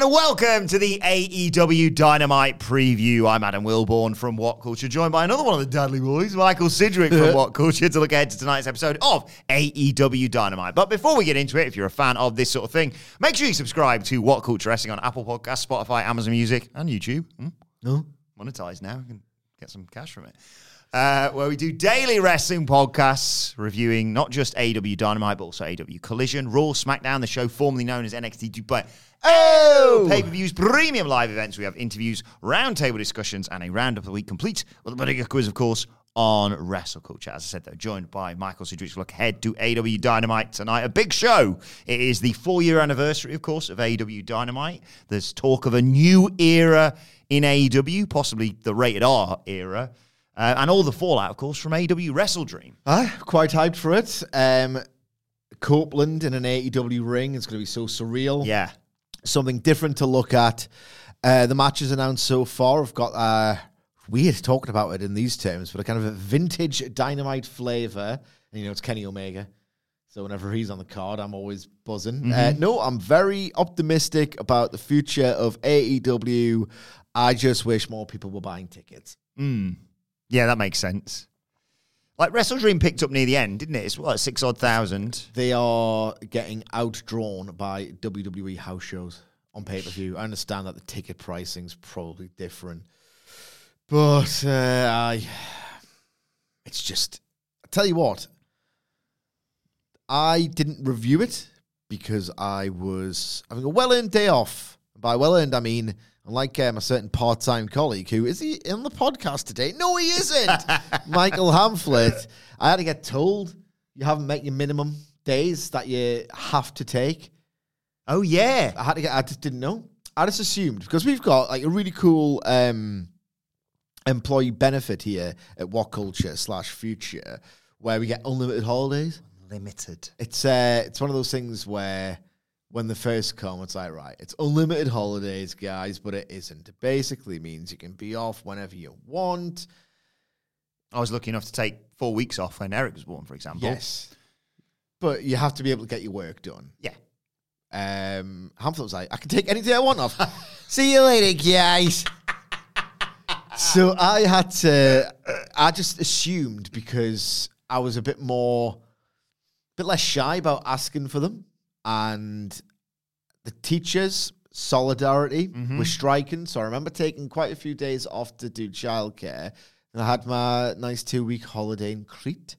And welcome to the AEW Dynamite preview. I'm Adam Wilbourn from What Culture, joined by another one of the Dadley boys, Michael Sidgwick from What Culture, to look ahead to tonight's episode of AEW Dynamite. But before we get into it, if you're a fan of this sort of thing, make sure you subscribe to What Culture Wrestling on Apple Podcasts, Spotify, Amazon Music, and YouTube. Hmm? No. Monetized now, we can get some cash from it. Uh, where we do daily wrestling podcasts reviewing not just AEW Dynamite, but also AEW Collision, Raw, SmackDown, the show formerly known as NXT Dubai. Oh! Pay per views, premium live events. We have interviews, roundtable discussions, and a roundup of the week complete with a bigger quiz, of course, on Wrestle Culture. As I said, though, joined by Michael Sidgwick to look ahead to AEW Dynamite tonight. A big show. It is the four year anniversary, of course, of AW Dynamite. There's talk of a new era in AEW, possibly the rated R era. Uh, and all the fallout, of course, from AEW WrestleDream. Ah, quite hyped for it. Um, Copeland in an AEW ring. It's going to be so surreal. Yeah. Something different to look at. Uh, the matches announced so far have got uh, weird talking about it in these terms, but a kind of a vintage dynamite flavor. And you know, it's Kenny Omega. So whenever he's on the card, I'm always buzzing. Uh, no, I'm very optimistic about the future of AEW. I just wish more people were buying tickets. Yeah, that makes sense. Like WrestleDream picked up near the end, didn't it? It's what, six odd thousand? They are getting outdrawn by WWE house shows on pay per view. I understand that the ticket pricing's probably different, but uh, I, it's just. I tell you what, I didn't review it because I was having a well earned day off. By well earned, I mean unlike um, a certain part time colleague who is he in the podcast today? No, he isn't. Michael Hamflett. I had to get told you haven't met your minimum days that you have to take. Oh yeah. I had to get. I just didn't know. I just assumed because we've got like a really cool um, employee benefit here at What Culture slash Future, where we get unlimited holidays. Limited. It's uh, it's one of those things where when the first come, it's like right, it's unlimited holidays, guys, but it isn't. It basically means you can be off whenever you want. I was lucky enough to take four weeks off when Eric was born, for example. Yes, but you have to be able to get your work done. Yeah. Um, Hamflett was like, I can take any day I want off. See you later, guys. so I had to, I just assumed because I was a bit more, a bit less shy about asking for them. And the teachers, solidarity, were striking. So I remember taking quite a few days off to do childcare. And I had my nice two week holiday in Crete.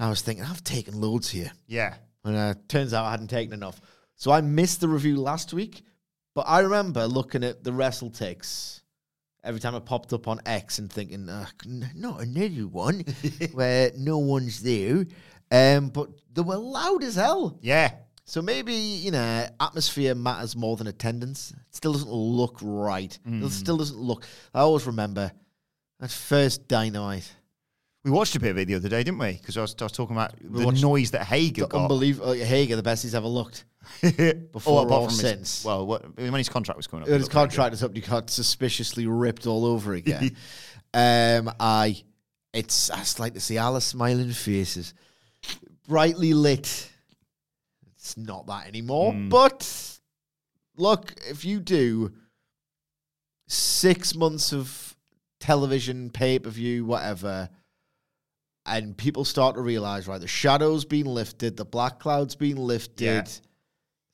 I was thinking, I've taken loads here. Yeah. And uh, turns out I hadn't taken enough. So I missed the review last week, but I remember looking at the wrestle takes every time it popped up on X and thinking, uh, not another one where no one's there. Um, but they were loud as hell. Yeah. So maybe, you know, atmosphere matters more than attendance. It still doesn't look right. It still doesn't look. I always remember that first dynamite. We watched a bit of it the other day, didn't we? Because I was, I was talking about the noise that Hager The got. unbelievable. Hager, the best he's ever looked. Before Before or since. His, well, what, when his contract was coming up. When his looked very good. contract is up, he got suspiciously ripped all over again. um, I, it's, it's like to see all the smiling faces, brightly lit. It's not that anymore. Hmm. But look, if you do six months of television, pay per view, whatever, and people start to realize, right, the shadow's been lifted, the black cloud's been lifted. Yeah.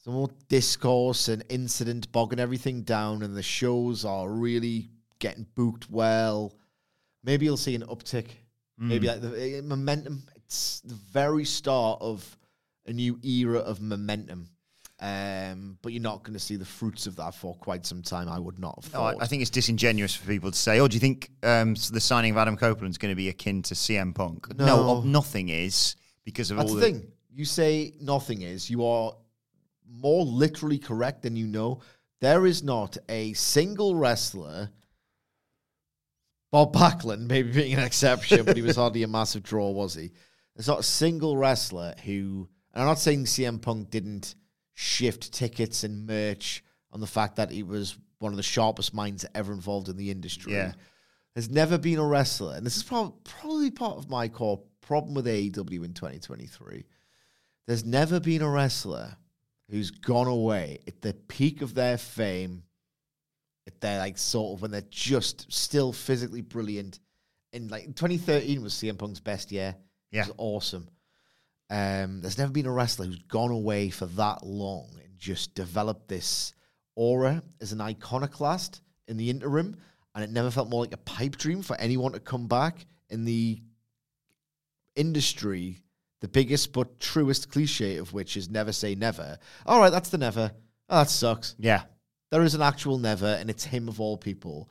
Some more discourse and incident bogging everything down, and the shows are really getting booked well. Maybe you'll see an uptick. Maybe like the eh, momentum. It's the very start of a new era of momentum. Um, but you're not going to see the fruits of that for quite some time. I would not have No, I, thought. I think it's disingenuous for people to say, "Oh, do you think um, the signing of Adam Copeland is going to be akin to CM Punk?" No, No. nothing is because of That's all the thing. You say nothing is. You are more literally correct than you know. There is not a single wrestler. Bob Backlund, maybe being an exception, but he was hardly a massive draw, was he? There's not a single wrestler who. And I'm not saying CM Punk didn't shift tickets and merch on the fact that he was one of the sharpest minds ever involved in the industry. Yeah. There's never been a wrestler, and this is prob- probably part of my core problem with AEW in 2023. There's never been a wrestler who's gone away at the peak of their fame, at their like sort of when they're just still physically brilliant. And like 2013 was CM Punk's best year. Yeah. It was awesome. Um, there's never been a wrestler who's gone away for that long and just developed this aura as an iconoclast in the interim, and it never felt more like a pipe dream for anyone to come back in the industry. The biggest but truest cliche of which is never say never. All right, that's the never. Oh, that sucks. Yeah, There is an actual never, and it's him of all people.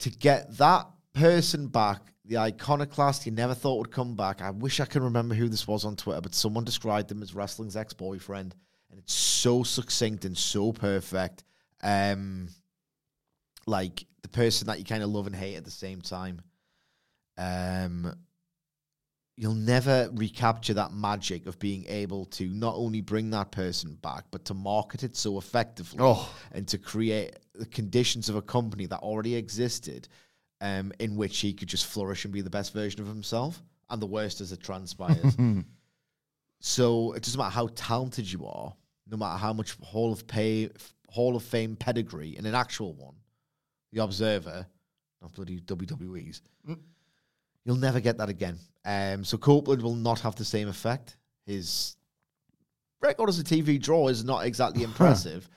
To get that person back, the iconoclast you never thought would come back. I wish I can remember who this was on Twitter, but someone described him as wrestling's ex boyfriend, and it's so succinct and so perfect. Um, like the person that you kind of love and hate at the same time. Um, you'll never recapture that magic of being able to not only bring that person back, but to market it so effectively Oh. and to create the conditions of a company that already existed um, in which he could just flourish and be the best version of himself and the worst as it transpires. so it doesn't matter how talented you are, no matter how much Hall of Pay, Hall of Fame pedigree in an actual one, the Observer, not bloody WWE's, you'll never get that again. Um, so Copeland will not have the same effect. His record as a TV draw is not exactly impressive,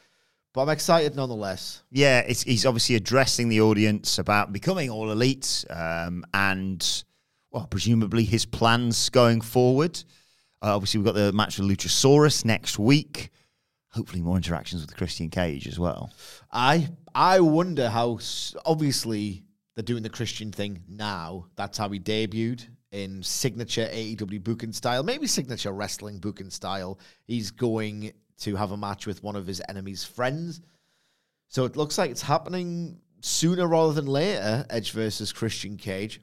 but I'm excited nonetheless. yeah. It's, he's obviously addressing the audience about becoming all elite, um, and well, presumably his plans going forward. Uh, obviously, we've got the match with Luchasaurus next week. Hopefully, more interactions with Christian Cage as well. I I wonder how obviously they're doing the Christian thing now. That's how he debuted in signature AEW booking style, maybe signature wrestling booking style. He's going to have a match with one of his enemy's friends. So it looks like it's happening sooner rather than later, Edge versus Christian Cage.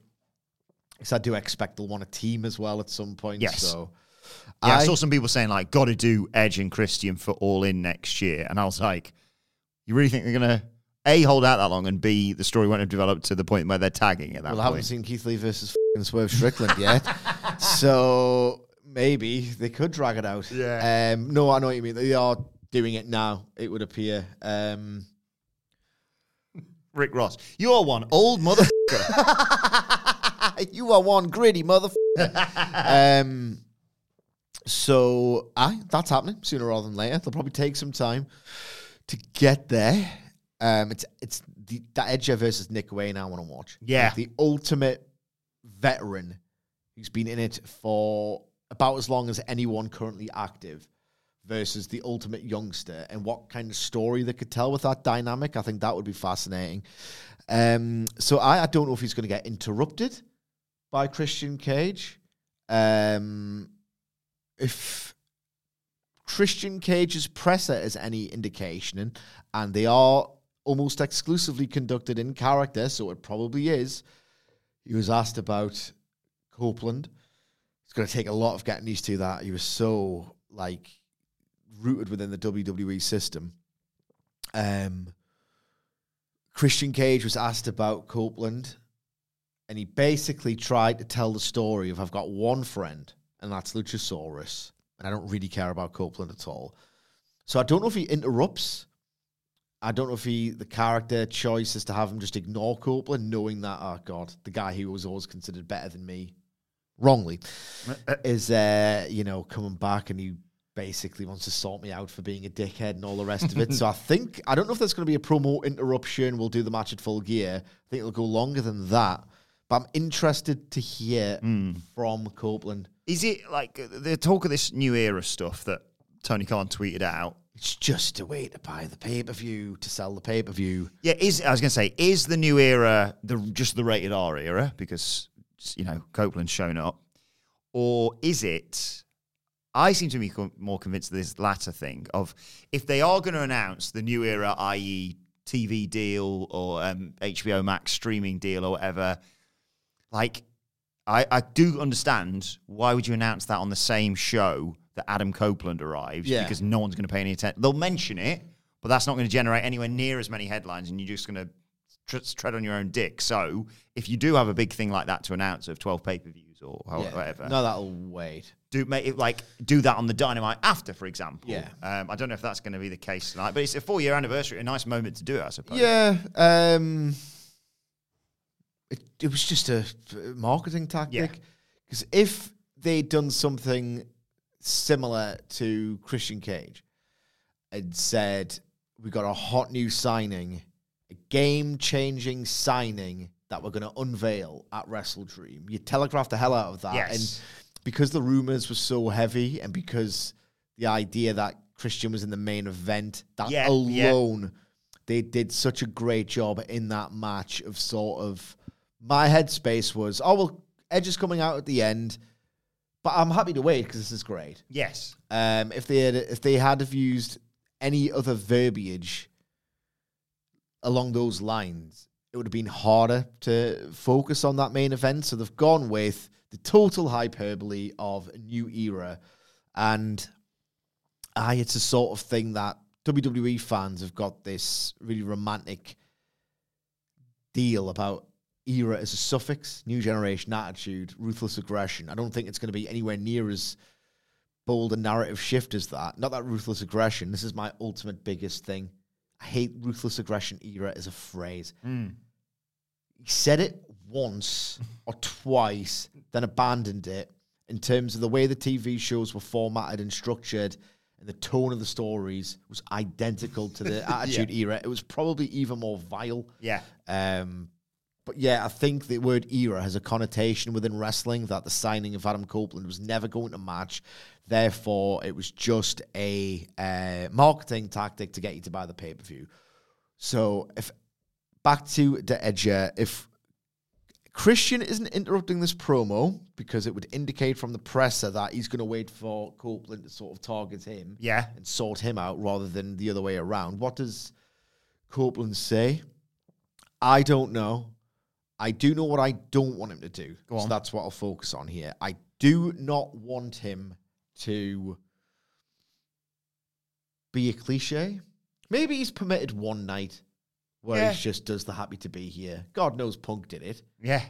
Because I do expect they'll want a team as well at some point. Yes. So Yeah, I, saw some people saying like, "Got to do Edge and Christian for All In next year," and I was like, "You really think they're gonna a hold out that long, and b the story won't have developed to the point where they're tagging at that Well, I haven't seen Keith Lee versus Swerve Strickland yet, so maybe they could drag it out. Yeah. Um, no, I know what you mean. They are doing it now. It would appear. Um, Rick Ross, you're one old mother. you are one gritty motherfucker. um, so, I that's happening sooner rather than later. They'll probably take some time to get there. Um, it's it's the that Edge versus Nick Wayne I want to watch. Yeah. Like the ultimate veteran who's been in it for about as long as anyone currently active versus the ultimate youngster and what kind of story they could tell with that dynamic. I think that would be fascinating. Um, so I, I don't know if he's going to get interrupted by Christian Cage. Um, if Christian Cage's presser is any indication, and, and they are almost exclusively conducted in character, so it probably is. He was asked about Copeland. It's going to take a lot of getting used to that. He was so like rooted within the WWE system. Um, Christian Cage was asked about Copeland, and he basically tried to tell the story of I've got one friend, and that's Luchasaurus, and I don't really care about Copeland at all. So I don't know if he interrupts. I don't know if he the character choice is to have him just ignore Copeland, knowing that oh god, the guy who was always considered better than me, wrongly, is uh, you know coming back and he basically wants to sort me out for being a dickhead and all the rest of it. So I think I don't know if there's going to be a promo interruption. We'll do the match at full gear. I think it'll go longer than that. But I'm interested to hear from Copeland Is it like uh, the talk of this new era stuff that Tony Khan tweeted out? It's just a way to buy the pay per view to sell the pay per view. Yeah, is I was going to say, is the new era the just the rated R era because you know Copeland's shown up, or is it? I seem to be more convinced of this latter thing of if they are going to announce the new era, i.e., TV deal or um, HBO Max streaming deal or whatever, like I, I do understand why would you announce that on the same show that Adam Copeland arrives Yeah. because no one's going to pay any attention. They'll mention it, but that's not going to generate anywhere near as many headlines, and you're just going to tr- tread on your own dick. So if you do have a big thing like that to announce of 12 pay per views or Yeah. whatever, No, that'll wait. do make it like do that on the Dynamite after, for example. Yeah. Um, I don't know if that's going to be the case tonight, but it's a four year anniversary, a nice moment to do it, I suppose. Yeah. Um, it, it was just a marketing tactic. Because if they'd done something similar to Christian Cage and said, we got a hot new signing, a game changing signing that we're going to unveil at WrestleDream, you telegraphed the hell out of that. Yes. And because the rumors were so heavy and because the idea that Christian was in the main event, that Yeah, yeah. alone, they did such a great job in that match of sort of my headspace was, oh well, Edge is coming out at the end, but I'm happy to wait because this is great. Yes. Um, if they had if they had have used any other verbiage along those lines, it would have been harder to focus on that main event. So they've gone with the total hyperbole of a new era, and aye, it's a sort of thing that WWE fans have got this really romantic deal about era as a suffix, new generation attitude, ruthless aggression. I don't think it's going to be anywhere near as bold a narrative shift as that. Not that ruthless aggression. This is my ultimate biggest thing. I hate ruthless aggression era as a phrase. He said it once or twice, then abandoned it in terms of the way the TV shows were formatted and structured. And the tone of the stories was identical to the Attitude Era. It was probably even more vile. Yeah. Um, but yeah, I think the word era has a connotation within wrestling that the signing of Adam Copeland was never going to match. Therefore, it was just a uh, marketing tactic to get you to buy the pay per view. So, if back to the edger, if Christian isn't interrupting this promo because it would indicate from the presser that he's going to wait for Copeland to sort of target him Yeah. and sort him out rather than the other way around. What does Copeland say? I don't know. I do know what I don't want him to do. So that's what I'll focus on here. I do not want him to be a cliche. Maybe he's permitted one night where Yeah. he just does the happy to be here. God knows Punk did it. Yeah.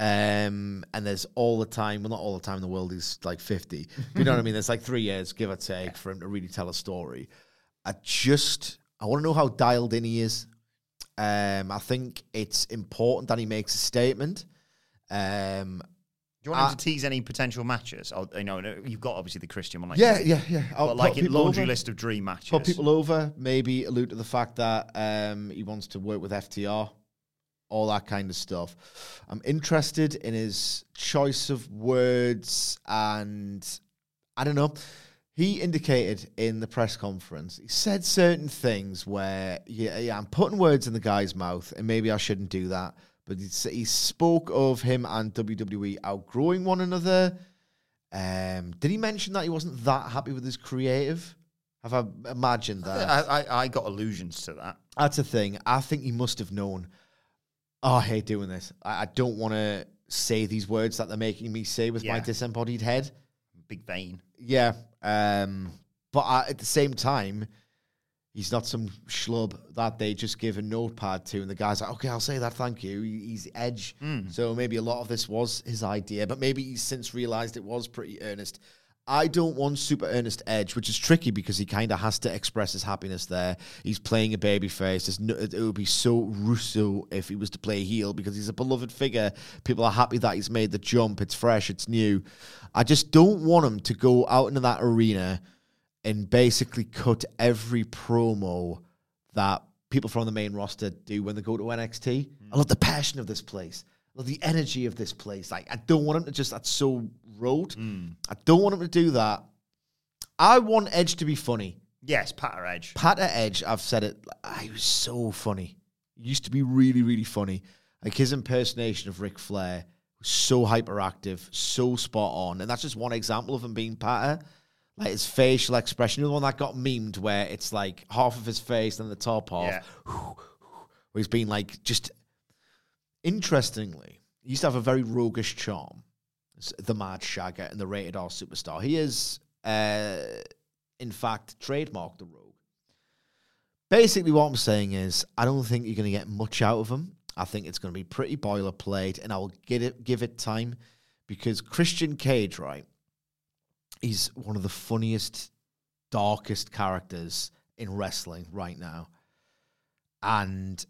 Um, and there's all the time, well, not all the time in the world, he's like 50. You know what I mean? There's like three years, give or take, for him to really tell a story. I just, I want to know how dialed in he is. Um, I think it's important that he makes a statement. Um, Do you want him Uh, to tease any potential matches? Oh, you know, you've got obviously the Christian one. Like yeah, yeah, yeah. I'll But like people laundry over. list of dream matches. Put people over, maybe allude to the fact that um, he wants to work with FTR, all that kind of stuff. I'm interested in his choice of words, and I don't know. He indicated in the press conference, he said certain things where, yeah, yeah, I'm putting words in the guy's mouth, and maybe I shouldn't do that. But he, he spoke of him and WWE outgrowing one another. Um, did he mention that he wasn't that happy with his creative? Have I imagined that? I, I, I got allusions to that. That's a thing. I think he must have known. Oh, I hate doing this. I, I don't want to say these words that they're making me say with my disembodied head. Big vein. Yeah. Um, but I, at the same time, he's not some schlub that they just give a notepad to, and the guy's like, "Okay, I'll say that. Thank you." He's edge. So maybe a lot of this was his idea, but maybe he's since realized it was pretty earnest. I don't want super earnest edge, which is tricky because he kind of has to express his happiness there. He's playing a baby face. No, it would be so Russo if he was to play heel because he's a beloved figure. People are happy that he's made the jump. It's fresh. It's new. I just don't want him to go out into that arena and basically cut every promo that people from the main roster do when they go to NXT. I love the passion of this place. well, the energy of this place. Like, I don't want him to just, that's so rote. Hmm. I don't want him to do that. I want Edge to be funny. Yes, Patter Edge. Patter Edge, I've said it, he was so funny. He used to be really, really funny. Like his impersonation of Ric Flair was so hyperactive, so spot on. And that's just one example of him being Patter. Like his facial expression, the one that got memed where it's like half of his face and the top half, Yeah. where he's been like just interestingly, he used to have a very roguish charm. The Mad Shagger and the rated R superstar. He is, uh, in fact, trademarked the rogue. Basically, what I'm saying is, I don't think you're going to get much out of him. I think it's going to be pretty boilerplate, and I'll get it, give it time because Christian Cage, right? He's one of the funniest, darkest characters in wrestling right now, and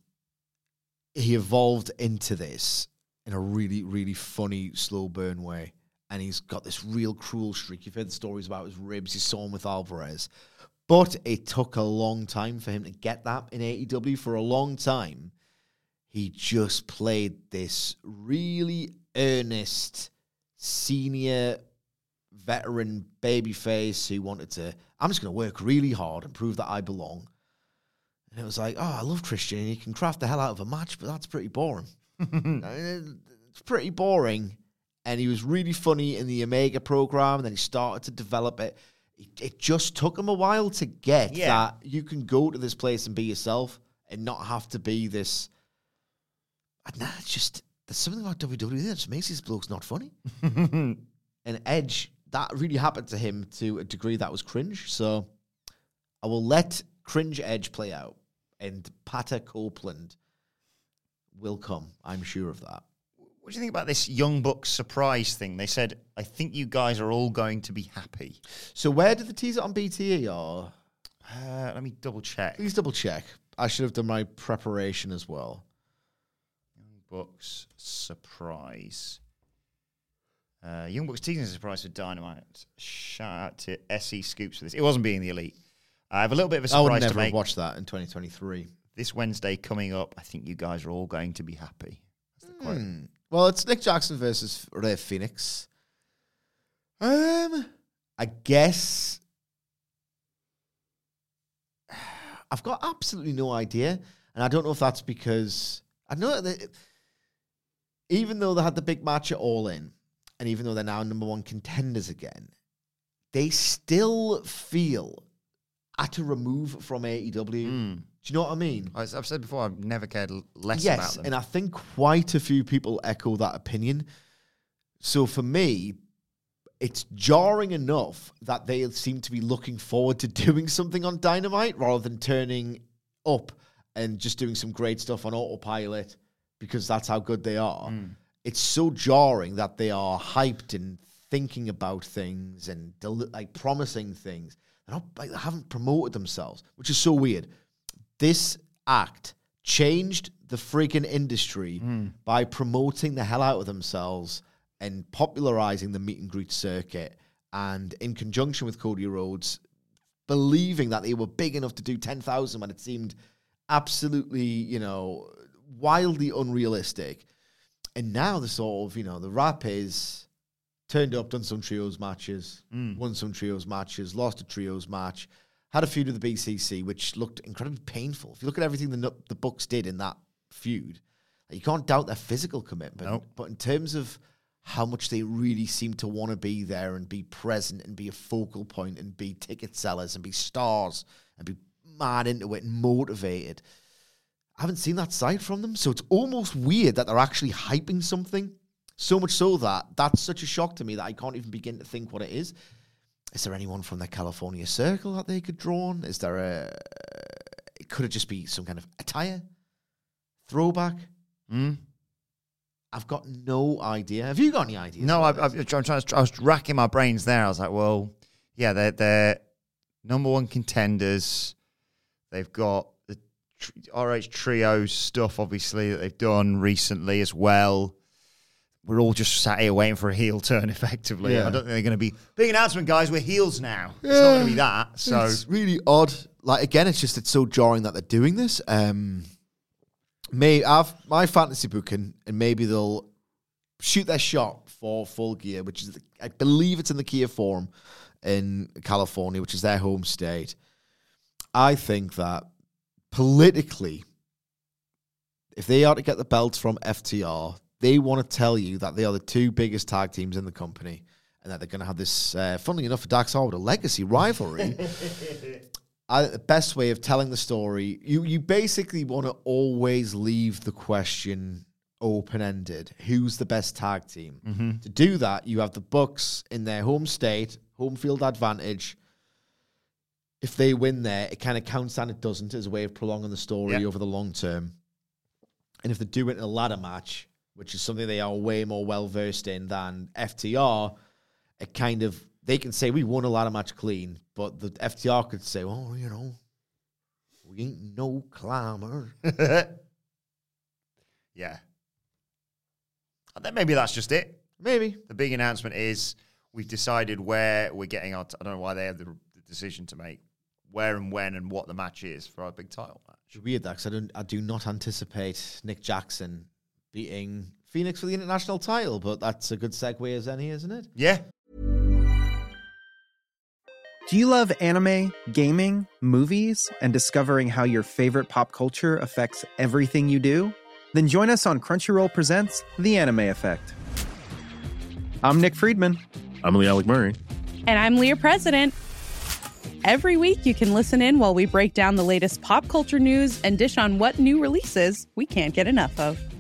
he evolved into this in a really, really funny, slow burn way. And he's got this real cruel streak. You've heard the stories about his ribs. You saw him with Alvarez. But it took a long time for him to get that in AEW. For a long time, he just played this really earnest senior veteran babyface who wanted to, I'm just going to work really hard and prove that I belong. And it was like, oh, I love Christian. He can craft the hell out of a match, but that's pretty boring. It's pretty boring. And he was really funny in the Omega program. And then he started to develop it. It, it just took him a while to get Yeah. that you can go to this place and be yourself and not have to be this. I don't know, it's just there's something about WWE that just makes these blokes not funny. and Edge, that really happened to him to a degree that was cringe. So I will let cringe Edge play out, and Pater Copeland will come. I'm sure of that. What do you think about this Young Bucks surprise thing? They said, I think you guys are all going to be happy. So where did the teaser on BTE or? Uh, let me double check. Please double check. I should have done my preparation as well. Young Bucks surprise. Uh, Young Bucks teasing a surprise for Dynamite. Shout out to SE Scoops for this. It wasn't being the elite. I have a little bit of a I would surprise never to have make. watched that in 2023. This Wednesday coming up, I think you guys are all going to be happy. That's the quote. Hmm. Well, it's Nick Jackson versus Rey Fenix. Um, I guess I've got absolutely no idea, and I don't know if that's because I know that even though they had the big match at All In, and even though they're now number one contenders again, they still feel at a remove from AEW. Do you know what I mean? As I've said before, I've never cared less yes, about them. and I think quite a few people echo that opinion. So for me, it's jarring enough that they seem to be looking forward to doing something on Dynamite rather than turning up and just doing some great stuff on autopilot because that's how good they are. Hmm. It's so jarring that they are hyped and thinking about things and del- like promising things. They're not like they haven't promoted themselves, which is so weird. This act changed the freaking industry hmm. by promoting the hell out of themselves and popularizing the meet and greet circuit. And in conjunction with Cody Rhodes, believing that they were big enough to do 10,000 when it seemed absolutely, you know, wildly unrealistic. And now the sort of, you know, the rap is turned up, done some trios matches, hmm. won some trios matches, lost a trios match, had a feud with the BCC, which looked incredibly painful. If you look at everything the the Bucks did in that feud, you can't doubt their physical commitment. Nope. But in terms of how much they really seem to want to be there and be present and be a focal point and be ticket sellers and be stars and be mad into it and motivated. I haven't seen that side from them. So it's almost weird that they're actually hyping something. So much so that that's such a shock to me that I can't even begin to think what it is. Is there anyone from the California circle that they could draw on? Is there a. It could it just be some kind of attire? Throwback? Hmm? I've got no idea. Have you got any ideas? No, I, about I, this? I'm trying to, I was racking my brains there. I was like, well, yeah, they're, they're number one contenders. They've got the tr- RH Trio stuff, obviously, that they've done recently as well. We're all just sat here waiting for a heel turn, effectively. Yeah. I don't think they're going to be big announcement, guys. We're heels now. It's not going to be that. So it's really odd. Like again, it's just it's so jarring that they're doing this. Um, may I've my fantasy booking, and maybe they'll shoot their shot for Full Gear, which is, I believe it's in the Kia Forum in California, which is their home state. I think that politically, if they are to get the belts from FTR, they want to tell you that they are the two biggest tag teams in the company and that they're going to have this, uh, funnily enough, for Dax Harwood, a legacy rivalry. I, the best way of telling the story, you you basically want to always leave the question open ended. Who's the best tag team? To do that, you have the Bucks in their home state, home field advantage. If they win there, it kind of counts and it doesn't as a way of prolonging the story Yeah. over the long term. And if they do it in a ladder match, which is something they are way more well versed in than FTR, it kind of they can say we won a ladder match clean, but the FTR could say, oh, you know, we ain't no climber. Yeah. And then maybe that's just it. Maybe. The big announcement is we've decided where we're getting our. T- I don't know why they have the, the decision to make where and when and what the match is for our big title match. It's weird that 'cause I don't I do not anticipate Nick Jackson beating Fenix for the international title, but that's a good segue as any, isn't it? Yeah. Do you love anime, gaming, movies, and discovering how your favorite pop culture affects everything you do? Then join us on Crunchyroll Presents The Anime Effect. I'm Nick Friedman. I'm Lee Alec Murray. And I'm Leah President. Every week, you can listen in while we break down the latest pop culture news and dish on what new releases we can't get enough of.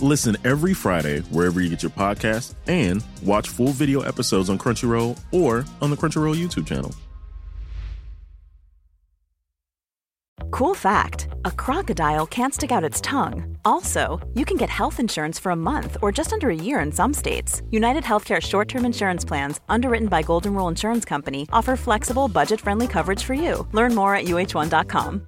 Listen every Friday wherever you get your podcast and watch full video episodes on Crunchyroll or on the Crunchyroll YouTube channel. Cool fact a crocodile can't stick out its tongue. Also, you can get health insurance for a month or just under a year in some states. United Healthcare short term insurance plans, underwritten by Golden Rule Insurance Company, offer flexible, budget friendly coverage for you. Learn more at uh1.com.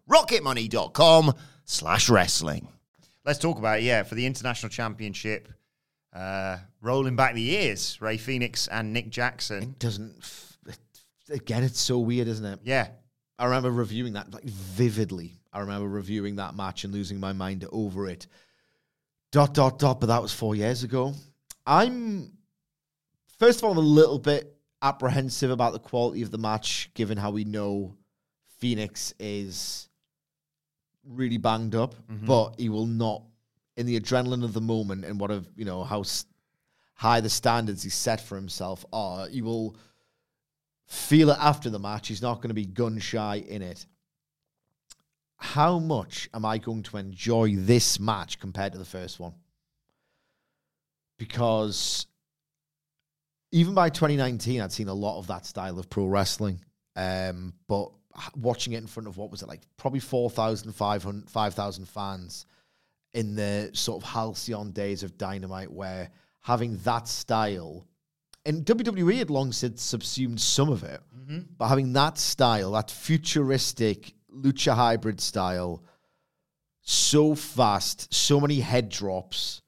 rocketmoney.com slash wrestling. Let's talk about it, yeah, for the International Championship. Uh, rolling back the years, Rey Fenix and Nick Jackson. It doesn't. f- it- Again, it's so weird, isn't it? Yeah, I remember reviewing that like vividly. I remember reviewing that match and losing my mind over it. Dot dot dot. But that was four years ago. I'm first of all a little bit apprehensive about the quality of the match, given how we know Fenix is really banged up, but he will not in the adrenaline of the moment and what of you know how s- high the standards he set for himself are. He will feel it after the match. He's not going to be gun shy in it. How much am I going to enjoy this match compared to the first one? Because even by 2019, I'd seen a lot of that style of pro wrestling. Um, but watching it in front of what was it like, probably 4,500, 5,000 fans in the sort of halcyon days of Dynamite, where having that style and WWE had long since subsumed some of it, mm-hmm. but having that style, that futuristic lucha hybrid style, so fast, so many head drops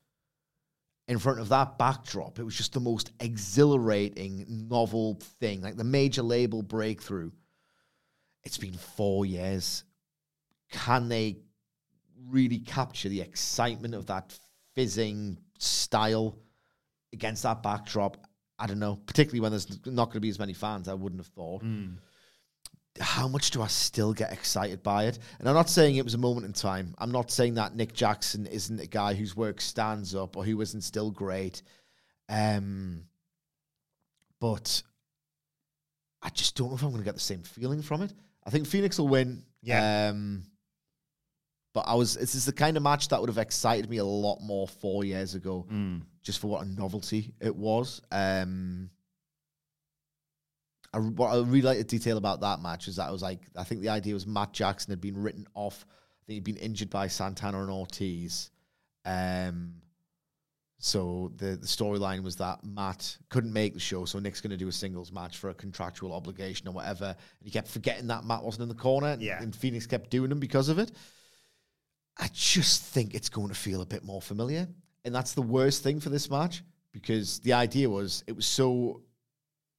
in front of that backdrop, it was just the most exhilarating, novel thing, like the major label breakthrough it's been four years. Can they really capture the excitement of that fizzing style against that backdrop? I don't know, particularly when there's not going to be as many fans. I wouldn't have thought. How much do I still get excited by it? And I'm not saying it was a moment in time. I'm not saying that Nick Jackson isn't a guy whose work stands up or who isn't still great. Um, but I just don't know if I'm going to get the same feeling from it. I think Fenix will win. Yeah. Um, but I was. This is the kind of match that would have excited me a lot more four years ago, just for what a novelty it was. Um, I, what I really like the detail about that match is that I was like, I think the idea was Matt Jackson had been written off. I think he'd been injured by Santana and Ortiz. Um, so the, the storyline was that Matt couldn't make the show, so Nick's going to do a singles match for a contractual obligation or whatever. And he kept forgetting that Matt wasn't in the corner, and, Yeah. and Fenix kept doing them because of it. I just think it's going to feel a bit more familiar, and that's the worst thing for this match because the idea was it was so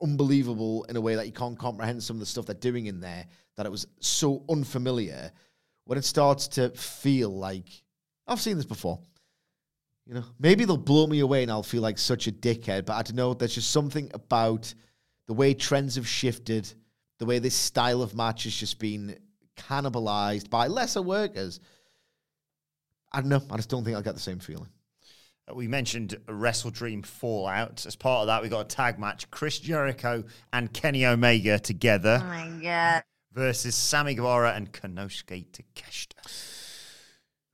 unbelievable in a way that you can't comprehend some of the stuff they're doing in there that it was so unfamiliar when it starts to feel like I've seen this before. You know, maybe they'll blow me away and I'll feel like such a dickhead, but I don't know. There's just something about the way trends have shifted, the way this style of match has just been cannibalized by lesser workers. I don't know. I just don't think I'll get the same feeling. Uh, We mentioned WrestleDream Fallout. As part of that, we got a tag match: Chris Jericho and Kenny Omega together. Oh my god! Versus Sammy Guevara and Konosuke Takeshita.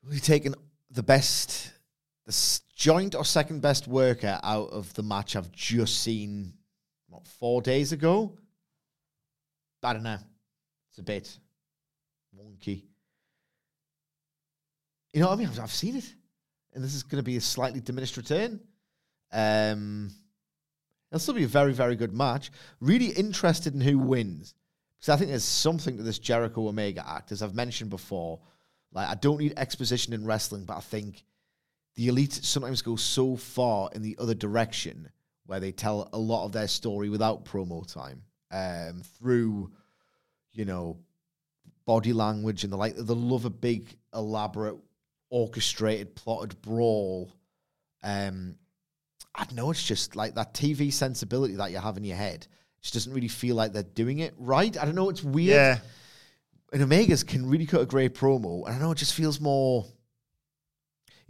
We've taken the best, the joint or second best worker out of the match I've just seen, what, four days ago? I don't know. It's a bit wonky. You know what I mean? I've, I've seen it. And this is going to be a slightly diminished return. Um, it'll still be a very, very good match. Really interested in who wins. Because I think there's something to this Jericho Omega act, as I've mentioned before. Like, I don't need exposition in wrestling, but I think the elite sometimes go so far in the other direction where they tell a lot of their story without promo time um, through, you know, body language and the like. They love a big, elaborate, orchestrated, plotted brawl. Um, I don't know. It's just like that TV sensibility that you have in your head. It just doesn't really feel like they're doing it right. I don't know. It's weird Yeah, and Omegas can really cut a great promo. And I know it just feels more.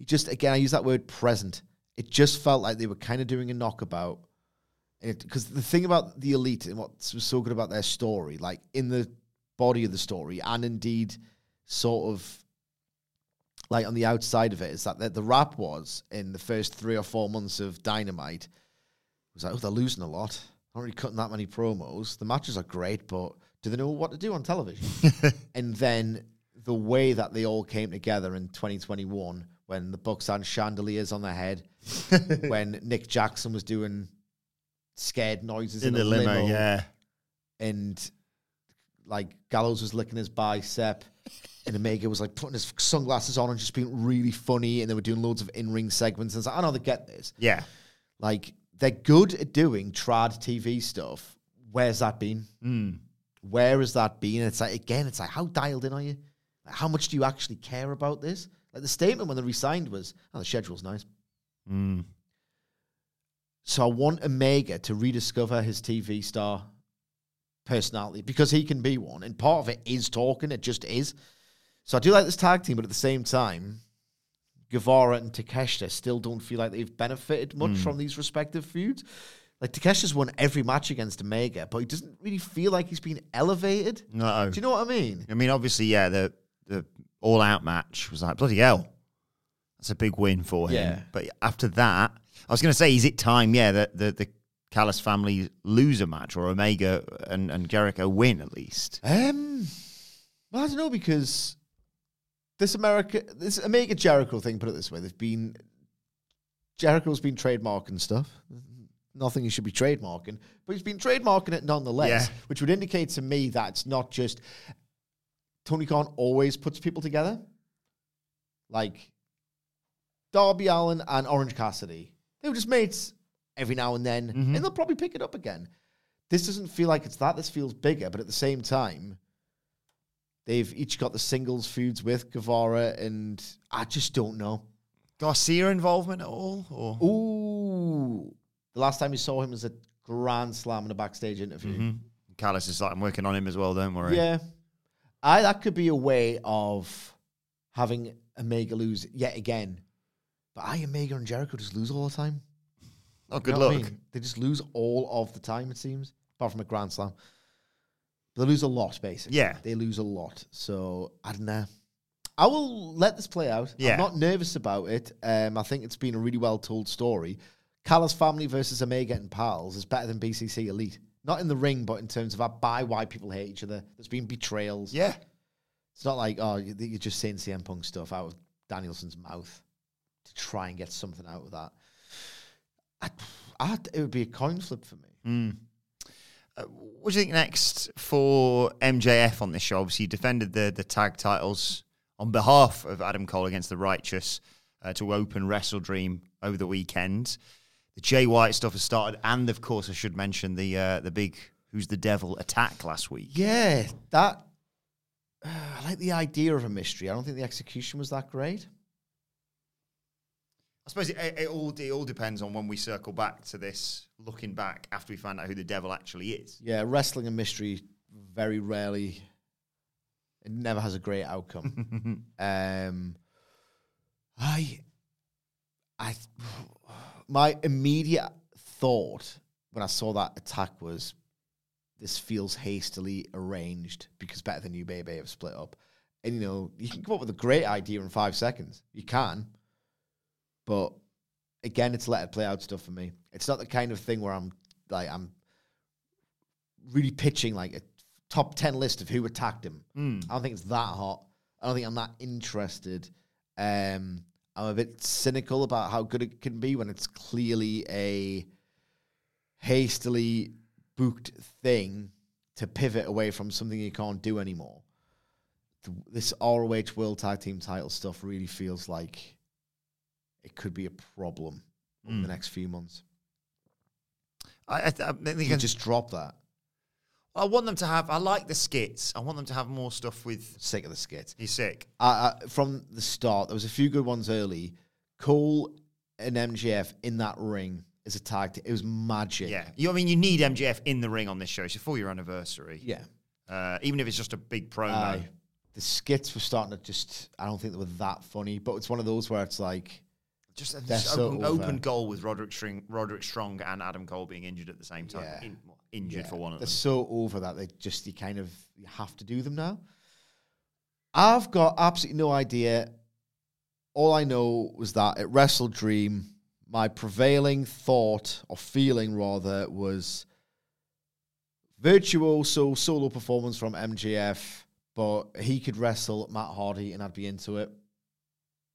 It just again, I use that word present. It just felt like they were kind of doing a knockabout. Because the thing about the elite and what was so good about their story, like in the body of the story, and indeed, sort of like on the outside of it, is that the, the rap was in the first three or four months of Dynamite was like, oh, they're losing a lot. Not really cutting that many promos. The matches are great, but do they know what to do on television? and then the way that they all came together in 2021, when the Bucks had chandeliers on their head, when Nick Jackson was doing scared noises in, in the limo. limo, Yeah, and like Gallows was licking his bicep, and Omega was like putting his sunglasses on and just being really funny, and they were doing loads of in-ring segments. And it's like, I know they get this. yeah. Like they're good at doing trad TV stuff. Where's that been? Hmm. Where has that been? It's like again, it's like how dialed in are you? Like, how much do you actually care about this? Like the statement when they resigned was, "Oh, the schedule's nice." Hmm. So I want Omega to rediscover his TV star personality because he can be one, and part of it is talking. It just is. So I do like this tag team, but at the same time, Guevara and Takeshita still don't feel like they've benefited much hmm. from these respective feuds. Like Takeshita's won every match against Omega, but he doesn't really feel like he's been elevated. No, Do you know what I mean? I mean, obviously, yeah. The the all out match was like bloody hell. That's a big win for him. Yeah. But after that, I was going to say, is it time? Yeah, that the the Callis family lose a match or Omega and, and Jericho win at least. Um, well, I don't know because this America, this Omega Jericho thing. Put it this way: they've been Jericho's been trademarking stuff. Nothing he should be trademarking, but he's been trademarking it nonetheless, Yeah. which would indicate to me that it's not just Tony Khan always puts people together, like Darby Allin and Orange Cassidy. They were just mates every now and then, and they'll probably pick it up again. This doesn't feel like it's that. This feels bigger, but at the same time, They've each got the singles feuds with Guevara, and I just don't know. Garcia involvement at all? Or Ooh, the last time you saw him was a Grand Slam in a backstage interview. Mhm. Callis is like, I'm working on him as well, don't worry. Yeah, I that could be a way of having Omega lose yet again. But I Omega and Jericho just lose all the time. Oh, You good know what I luck. mean? They just lose all of the time, it seems, apart from a Grand Slam. They lose a lot, basically. Yeah. They lose a lot. So, I don't know. I will let this play out. Yeah. I'm not nervous about it. Um, I think it's been a really well told story. Callis family versus Omega and Pals is better than BCC Elite. Not in the ring, but in terms of by why people hate each other. There's been betrayals. Yeah. It's not like, oh, you- you're just saying CM Punk stuff out of Danielson's mouth to try and get something out of that. I, I, it would be a coin flip for me. Mm. Uh, what do you think next for MJF on this show? Obviously, he defended the the tag titles on behalf of Adam Cole against the Righteous uh, to open WrestleDream over the weekend. The Jay White stuff has started, and of course, I should mention the uh, the big Who's the Devil attack last week. Yeah, that. I like the idea of a mystery. I don't think the execution was that great. I suppose it, it, it all it all depends on when we circle back to this, looking back after we find out who the Devil actually is. Yeah, wrestling and mystery very rarely. It never has a great outcome. um, I, I, my immediate thought when I saw that attack was, this feels hastily arranged because Better Than You Baby have split up, and you know you can come up with a great idea in five seconds. You can, but again, it's let it play out stuff for me. It's not the kind of thing where I'm like I'm really pitching like a top 10 list of who attacked him. Mm. I don't think it's that hot. I don't think I'm that interested. Um, I'm a bit cynical about how good it can be when it's clearly a hastily booked thing to pivot away from something you can't do anymore. This ROH World Tag Team title stuff really feels like it could be a problem in the Mm. next few months. I, I, th- I think You just drop that. I want them to have. I like the skits. I want them to have more stuff with. Sick of the skits. He's sick. uh, uh, from the start, there was a few good ones early. Cole and MJF in that ring as a tag team. It was magic. Yeah, you. I mean, you need MJF in the ring on this show. It's your four-year anniversary. Yeah. Uh, even if it's just a big promo. Aye. the skits were starting to just, I don't think they were that funny, but it's one of those where it's like, just a they're so open, open goal with Roderick Strong, Roderick Strong and Adam Cole being injured at the same time. Yeah. In- well, injured yeah, for one of them. they're so over that they just, you kind of you have to do them now. I've got absolutely no idea. All I know was that at WrestleDream, my prevailing thought or feeling rather was virtuoso solo performance from MJF, but he could wrestle Matt Hardy and I'd be into it.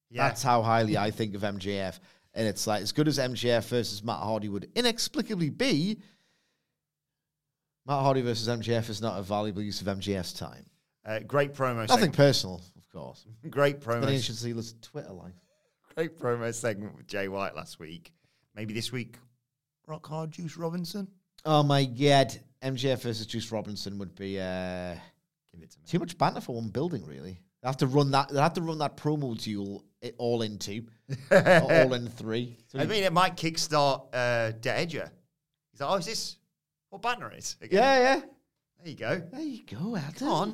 Yeah. That's how highly I think of MJF. And it's like as good as MJF versus Matt Hardy would inexplicably be, Matt Hardy versus MJF is not a valuable use of MJF's time. Uh, great promo. Nothing segment. personal, of course. Great promo. you should see his Twitter life. Great promo segment with Jay White last week. Maybe this week, Rock Hard Juice Robinson. Oh my god, MJF versus Juice Robinson would be uh, Give it to me. too much banter for one building. Really, they have to run that. They have to run that promo duel it all in two, all in three. So I mean, it might kickstart uh, Dead Edger. He's like, oh, is this what banner is? Again? yeah, yeah. There you go. There you go, Adam. Come on.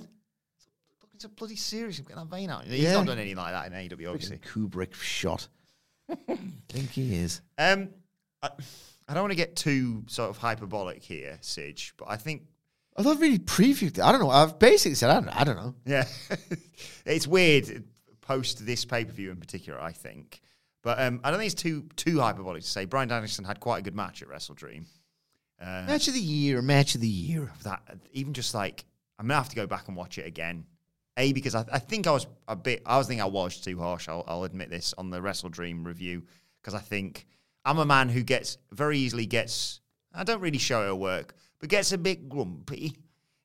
Looking so bloody serious. I'm getting that vein out. He's Yeah. not done anything like that in AEW, obviously. Kubrick shot. I think he is. Um, I, I don't want to get too sort of hyperbolic here, Sige, but I think I've not really previewed it. I don't know. I've basically said I don't, I don't know. Yeah, it's weird post this pay per view in particular. I think, but um, I don't think it's too too hyperbolic to say Bryan Danielson had quite a good match at WrestleDream. Uh, Match of the year, match of the year. that even just like I'm gonna have to go back and watch it again. A because I, I think I was a bit. I was thinking I was too harsh. I'll, I'll admit this on the WrestleDream review because I think I'm a man who gets very easily gets. I don't really show it at work, but gets a bit grumpy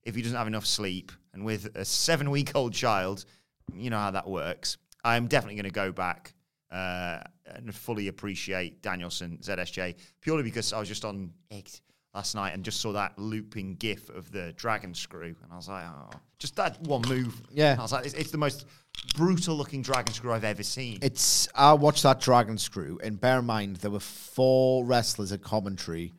if he doesn't have enough sleep. And with a seven week old child, you know how that works. I'm definitely going to go back uh, and fully appreciate Danielson ZSJ purely because I was just on X last night and just saw that looping gif of the dragon screw, and I was like, oh, just that one move. Yeah. I was like, it's, it's the most brutal looking dragon screw I've ever seen. It's I watched that Dragon Screw, and bear in mind there were four wrestlers at commentary,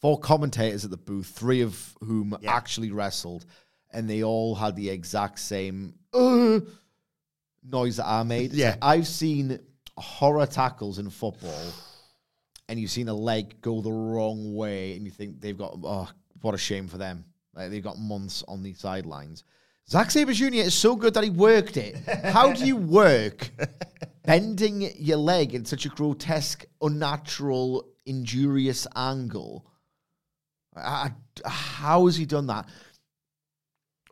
four commentators at the booth, three of whom Yeah. actually wrestled, and they all had the exact same uh, noise that I made. Yeah. I've seen horror tackles in football, and you've seen a leg go the wrong way, and you think they've got oh, what a shame for them. Like they've got months on the sidelines. Zack Sabre Jr. is so good that he worked it. How do you work bending your leg in such a grotesque, unnatural, injurious angle? I- I- how has he done that?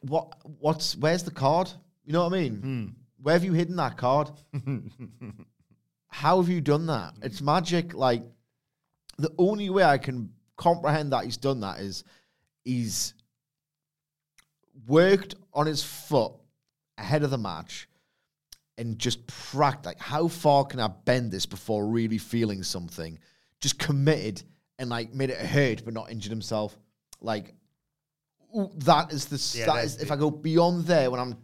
What? What's? Where's the card? You know what I mean? Hmm. Where have you hidden that card? how have you done that? It's magic. Like the only way I can comprehend that he's done that is he's worked on his foot ahead of the match and just practiced like how far can I bend this before really feeling something? Just committed and like made it hurt but not injured himself. Like ooh, that is the Yeah, that's if I go beyond there when I'm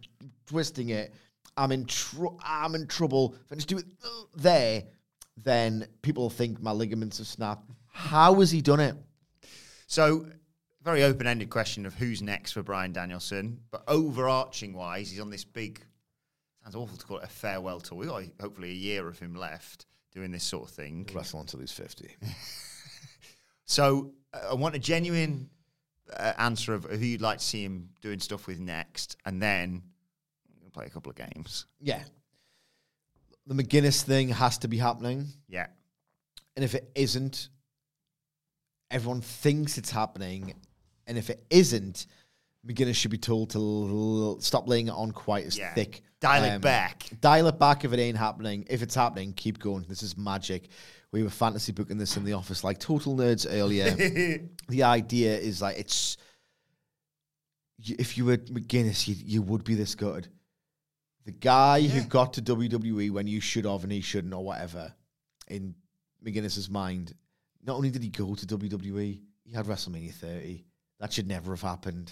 twisting it, I'm in tr- I'm in trouble. If I just do it uh, there, then people think my ligaments have snapped. How has he done it? So, very open ended question of who's next for Bryan Danielson. But overarching wise, he's on this big, sounds awful to call it a farewell tour. We've got hopefully a year of him left doing this sort of thing. Wrestle until he's fifty. So, uh, I want a genuine uh, answer of who you'd like to see him doing stuff with next. And then play a couple of games. Yeah. The McGuinness thing has to be happening. Yeah. And if it isn't, everyone thinks it's happening. And if it isn't, McGuinness should be told to l- stop laying it on quite as Yeah. thick. Dial it Um, back. Dial it back if it ain't happening. If it's happening, keep going. This is magic. We were fantasy booking this in the office like total nerds earlier. the idea is like it's if you were McGuinness, you, you would be this good. The guy who got to WWE when you should have and he shouldn't or whatever, in McGuinness's mind, not only did he go to WWE, he had WrestleMania 30. That should never have happened.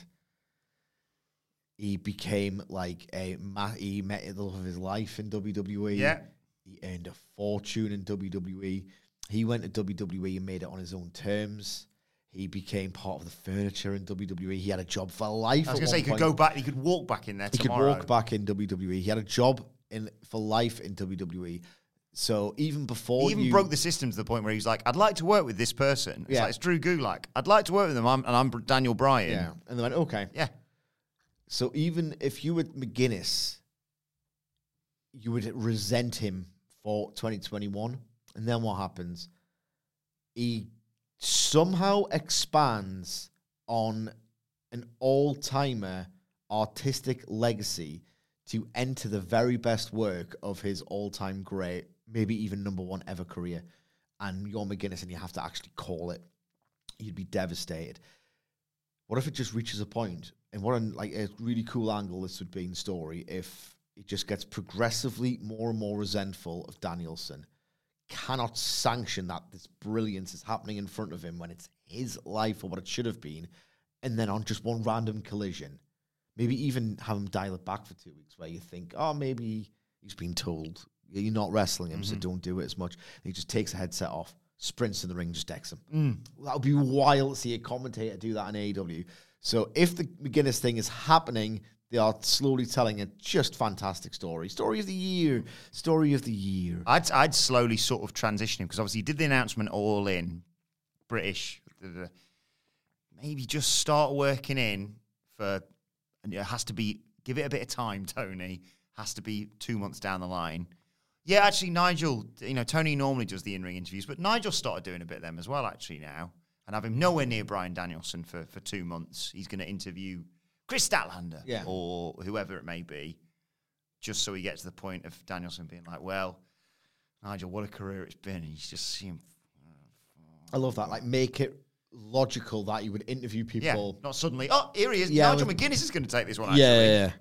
He became like a ma- he met the love of his life in WWE. Yeah. He earned a fortune in WWE. He went to WWE and made it on his own terms. He became part of the furniture in WWE. He had a job for life. I was going to say, he could go back, he could walk back in there tomorrow. He tomorrow. could walk back in WWE. He had a job in for life in WWE. So even before He even you, broke the system to the point where he's like, I'd like to work with this person. It's Yeah. like, it's Drew Gulak. I'd like to work with them. I'm, and I'm Daniel Bryan. yeah, and they went okay. Yeah. So even if you were McGuinness, you would resent him for 2021. And then what happens? He somehow expands on an all timer artistic legacy to enter the very best work of his all time great, maybe even number one ever career. And you're McGuinness and you have to actually call it. You'd be devastated. What if it just reaches a point? And what a like a really cool angle this would be in story if it just gets progressively more and more resentful of Danielson, cannot sanction that this brilliance is happening in front of him when it's his life or what it should have been, and then on just one random collision, maybe even have him dial it back for two weeks where you think, oh, maybe he's been told you're not wrestling him, so mm-hmm. don't do it as much. And he just takes a headset off, sprints in the ring, just decks him. Mm. That would be wild to see a commentator do that in AEW. So if the McGuinness thing is happening, they are slowly telling a just fantastic story. Story of the year. Story of the year. I'd, I'd slowly sort of transition him because obviously he did the announcement all in British. Maybe just start working in for, and it has to be, give it a bit of time, Tony. Has to be two months down the line. Yeah, actually, Nigel, you know, Tony normally does the in ring interviews, but Nigel started doing a bit of them as well, actually, now. And have him nowhere near Bryan Danielson for, for two months. He's going to interview Kris Statlander Yeah. or whoever it may be, just so we get to the point of Danielson being like, well, Nigel, what a career it's been. And he's just seen, I love that. Like, make it logical that you would interview yeah, people. not suddenly, oh, here he is. Yeah, Nigel with- McGuinness is going to take this one, actually. Yeah, yeah, yeah.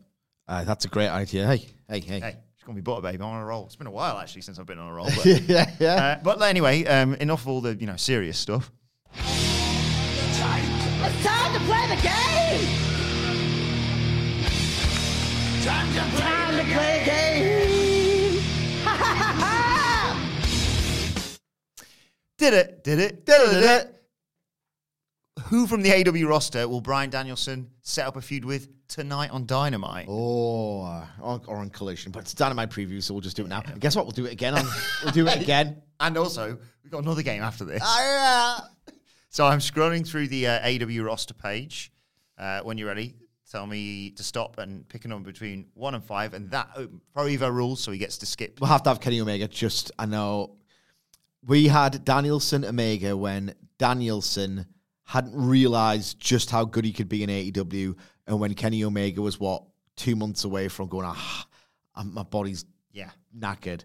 Uh, that's a great idea. Hey, hey, hey. Hey, she's going to be butter, babe. I'm on a roll. It's been a while, actually, since I've been on a roll. But, yeah, yeah. uh, but anyway, um, enough of all the, you know, serious stuff. It's time to play the game. Time to play, time to play the game. Did it? Did it? Did it? Did it? Who from the AEW roster will Bryan Danielson set up a feud with tonight on Dynamite? Oh, uh, or, or on Collision, but it's Dynamite preview, so we'll just do it now. And guess what? We'll do it again. On, we'll do it again. And also, we've got another game after this. Ah, So I'm scrolling through the uh, AEW roster page. Uh, when you're ready, tell me to stop and pick a number between one and five, and that uh, Pro Evo rules, so he gets to skip. We'll have to have Kenny Omega. Just I know we had Danielson Omega when Danielson hadn't realized just how good he could be in AEW, and when Kenny Omega was what two months away from going, ah, my body's Yeah. knackered.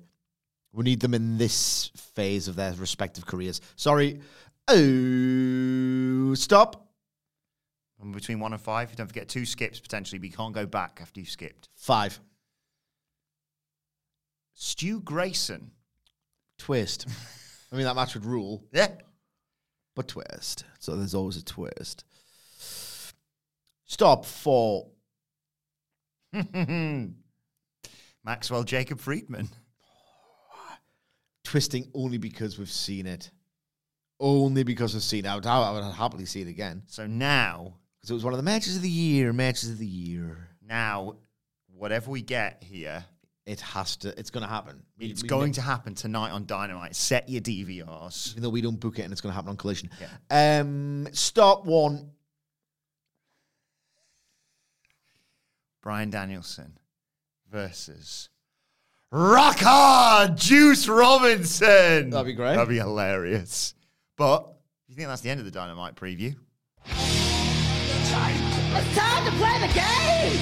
We need them in this phase of their respective careers. Sorry. Oh, stop. Between one and five, don't forget two skips potentially, but you can't go back after you've skipped. Five. Stu Grayson. Twist. I mean, that match would rule, Yeah. but twist. So there's always a twist. Stop for Maxwell Jacob Friedman. twisting only because we've seen it. Only because we've seen it. I would, I would happily see it again So now, because it was one of the matches of the year. Matches of the year. now, whatever we get here, It has to. It's going to happen. We- it's we- going to happen tonight on Dynamite. Set your DVRs. even though we don't book it and it's going to happen on Collision. Um, stop one. Bryan Danielson versus Rock Hard Juice Robinson. That'd be great. That'd be hilarious. But you think that's the end of the Dynamite preview? It's time to play the game.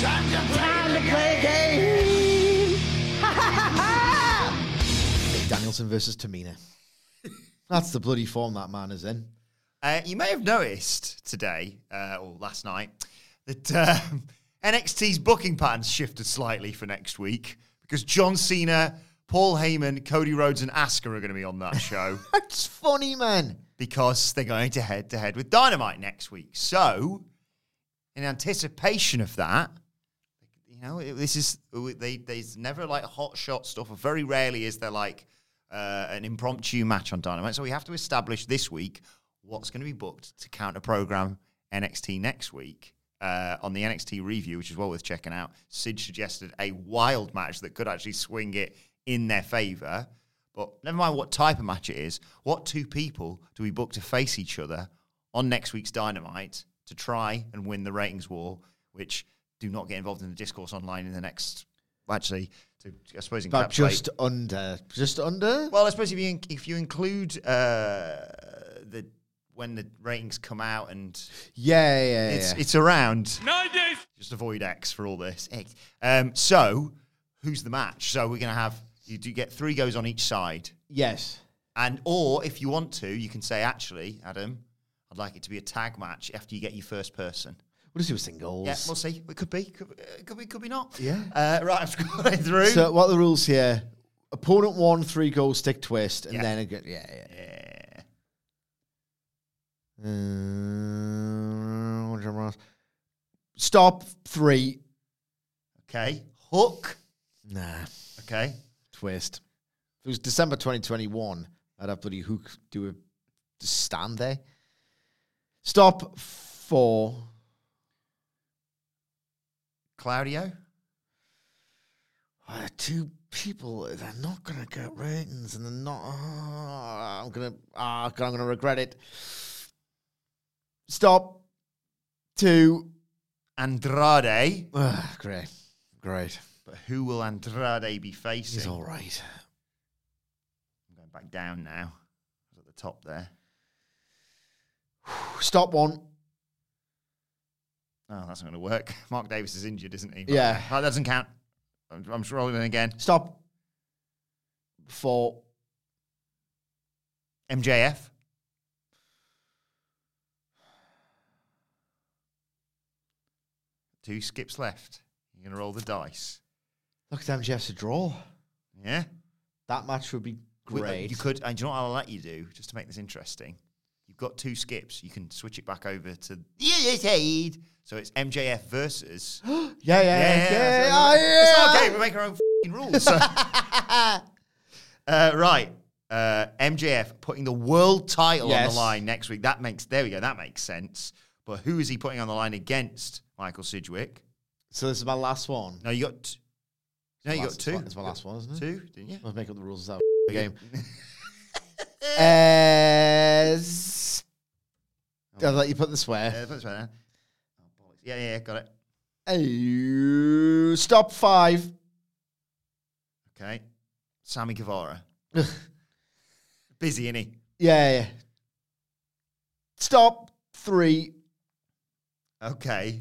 Time to play, time to play the game. Ha ha ha ha! Danielson versus Tamina. That's the bloody form that man is in. Uh, you may have noticed today, uh, or last night, that um, NXT's booking patterns shifted slightly for next week because John Cena, Paul Heyman, Cody Rhodes, and Asuka are going to be on that show That's funny, man. because they're going to head to head with Dynamite next week. So, in anticipation of that, you know, it- this is they. There's never like hot shot stuff. Or very rarely is there like uh, an impromptu match on Dynamite. So we have to establish this week what's going to be booked to counter program NXT next week. Uh, on the NXT review, which is well worth checking out, Sid suggested a wild match that could actually swing it in their favor. But never mind what type of match it is, what two people do we book to face each other on next week's Dynamite to try and win the ratings war, which do not get involved in the discourse online in the next. Actually, to, I suppose About encapsulate. just under. Just under? well, I suppose if you in- if you include uh, the when the ratings come out and Yeah, yeah, yeah. it's it's around nine days. Just avoid X for all this. X. Um, so who's the match? So we're gonna have you do get three goes on each side. yes. And or if you want to, you can say, actually, Adam, I'd like it to be a tag match after you get your first person. We'll just do singles. Yeah, we'll see. It could be, could, uh, could be, could be not. Yeah. Uh, right, I'm scrolling through. So what are the rules here? Opponent one, three goals, stick twist, and Yeah. then again, yeah, yeah. yeah. Uh, stop three. Okay. Hook. Nah, Okay. Twist. If it was December 2021, I'd have bloody hook do a stand there. Stop for Claudio. Uh, two people, they're not gonna get ratings, and they're not. ah, I'm gonna. Ah, God, I'm gonna regret it. Stop. Two. Andrade. Ah, great, great. But who will Andrade be facing? He's all right. I'm going back down now. I was at the top there. Stop one. Oh, that's not going to work. Mark Davis is injured, isn't he? Yeah. Oh, that doesn't count. I'm, I'm scrolling again. Stop. Four. MJF. Two skips left. You're going to roll the dice. Look at them, Jeff's a draw. Yeah? That match would be We- uh, great. You could, and do you know what I'll let you do, just to make this interesting? You've got two skips, you can switch it back over to the other side. So it's MJF versus. Yeah, yeah, yeah. yeah, so oh, It's not okay. We make our own fing rules. Uh, right. Uh, MJF putting the world title on Yes. the line next week. That makes there we go. That makes sense. But who is he putting on the line against Michael Sidgwick? So this is my last one. No, you got. T- no, you got two. It's my last one, isn't it? Two, didn't you? Let's make up the rules of that game. Uh, s- I'll let you put the swear. Yeah, put right down. Oh, bollocks. yeah, yeah, yeah, got it. Oh, stop five. Okay. Sammy Guevara. Busy, isn't he? Yeah, yeah. Stop three. Okay.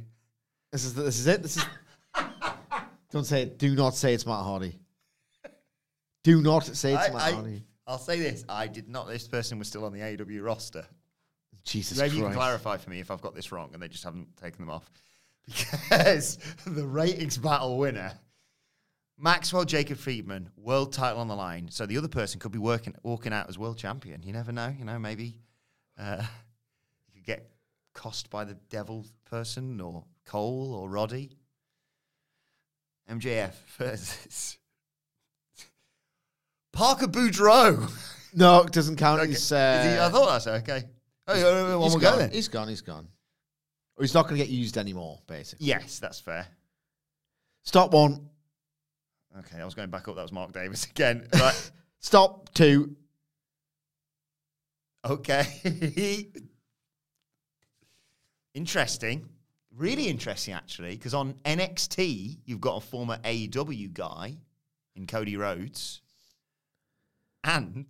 This is this is it. This is. Don't say it. Do not say it's Matt Hardy. Do not say it's I, Matt I, Hardy. I'll say this. I did not. This person was still on the AEW roster. Jesus Christ. Maybe you can clarify for me if I've got this wrong and they just haven't taken them off. Because the ratings battle winner, Maxwell Jacob Friedman, world title on the line. So the other person could be working, walking out as world champion. You never know. You know, maybe uh, you could get cost by the devil person or Cole or Roddy. MJF versus Parker Boudreaux. No, it doesn't count. Okay. He's, Is he- uh, I thought that's okay. Oh, yeah, one he's more go then. He's gone. He's gone. Or he's not going to get used anymore. Basically. Yes, that's fair. Stop one. Okay, I was going back up. That was Mark Davis again. Right. Stop two. okay. interesting. Really interesting, actually, because on NXT, you've got a former AEW guy in Cody Rhodes. And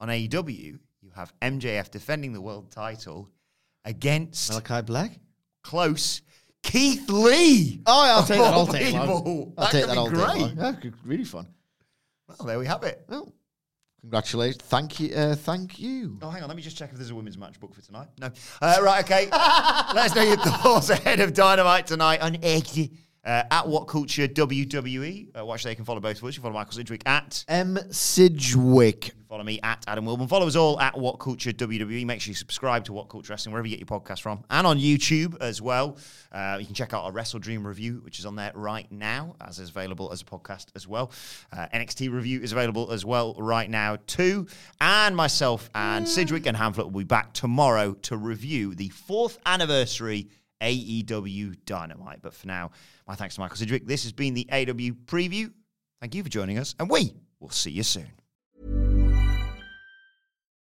on AEW, you have MJF defending the world title against Malachi Black. close Keith Lee. Oh, yeah, I'll take that. I'll all take that. I'll That take could that. be I'll great. that. Yeah, good- really fun. Well, there we have it. Well, congratulations. Thank you. Uh, thank you. Oh, hang on. Let me just check if there's a women's match book for tonight. No. Uh, right, okay. Let us know your thoughts ahead of Dynamite tonight on X. Uh, at What Culture WWE. Uh, watch there. You can follow both of us. You can follow Michael Sidgwick at. M. Sidgwick. Follow me at Adam Wilbourn. Follow us all at What Culture WWE. Make sure you subscribe to What Culture Wrestling wherever you get your podcast from and on YouTube as well. Uh, you can check out our WrestleDream review, which is on there right now, as is available as a podcast as well. Uh, NXT review is available as well right now too. And myself and Sidgwick and Hamflett will be back tomorrow to review the fourth anniversary AEW Dynamite. But for now, my thanks to Michael Sidgwick. This has been the AEW preview. Thank you for joining us, and we will see you soon.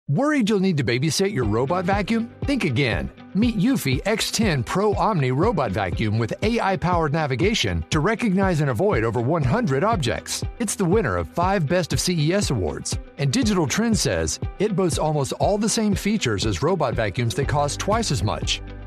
Worried you'll need to babysit your robot vacuum? Think again. Meet Eufy X10 Pro Omni Robot Vacuum with AI powered navigation to recognize and avoid over 100 objects. It's the winner of five Best of CES awards. And Digital Trends says it boasts almost all the same features as robot vacuums that cost twice as much.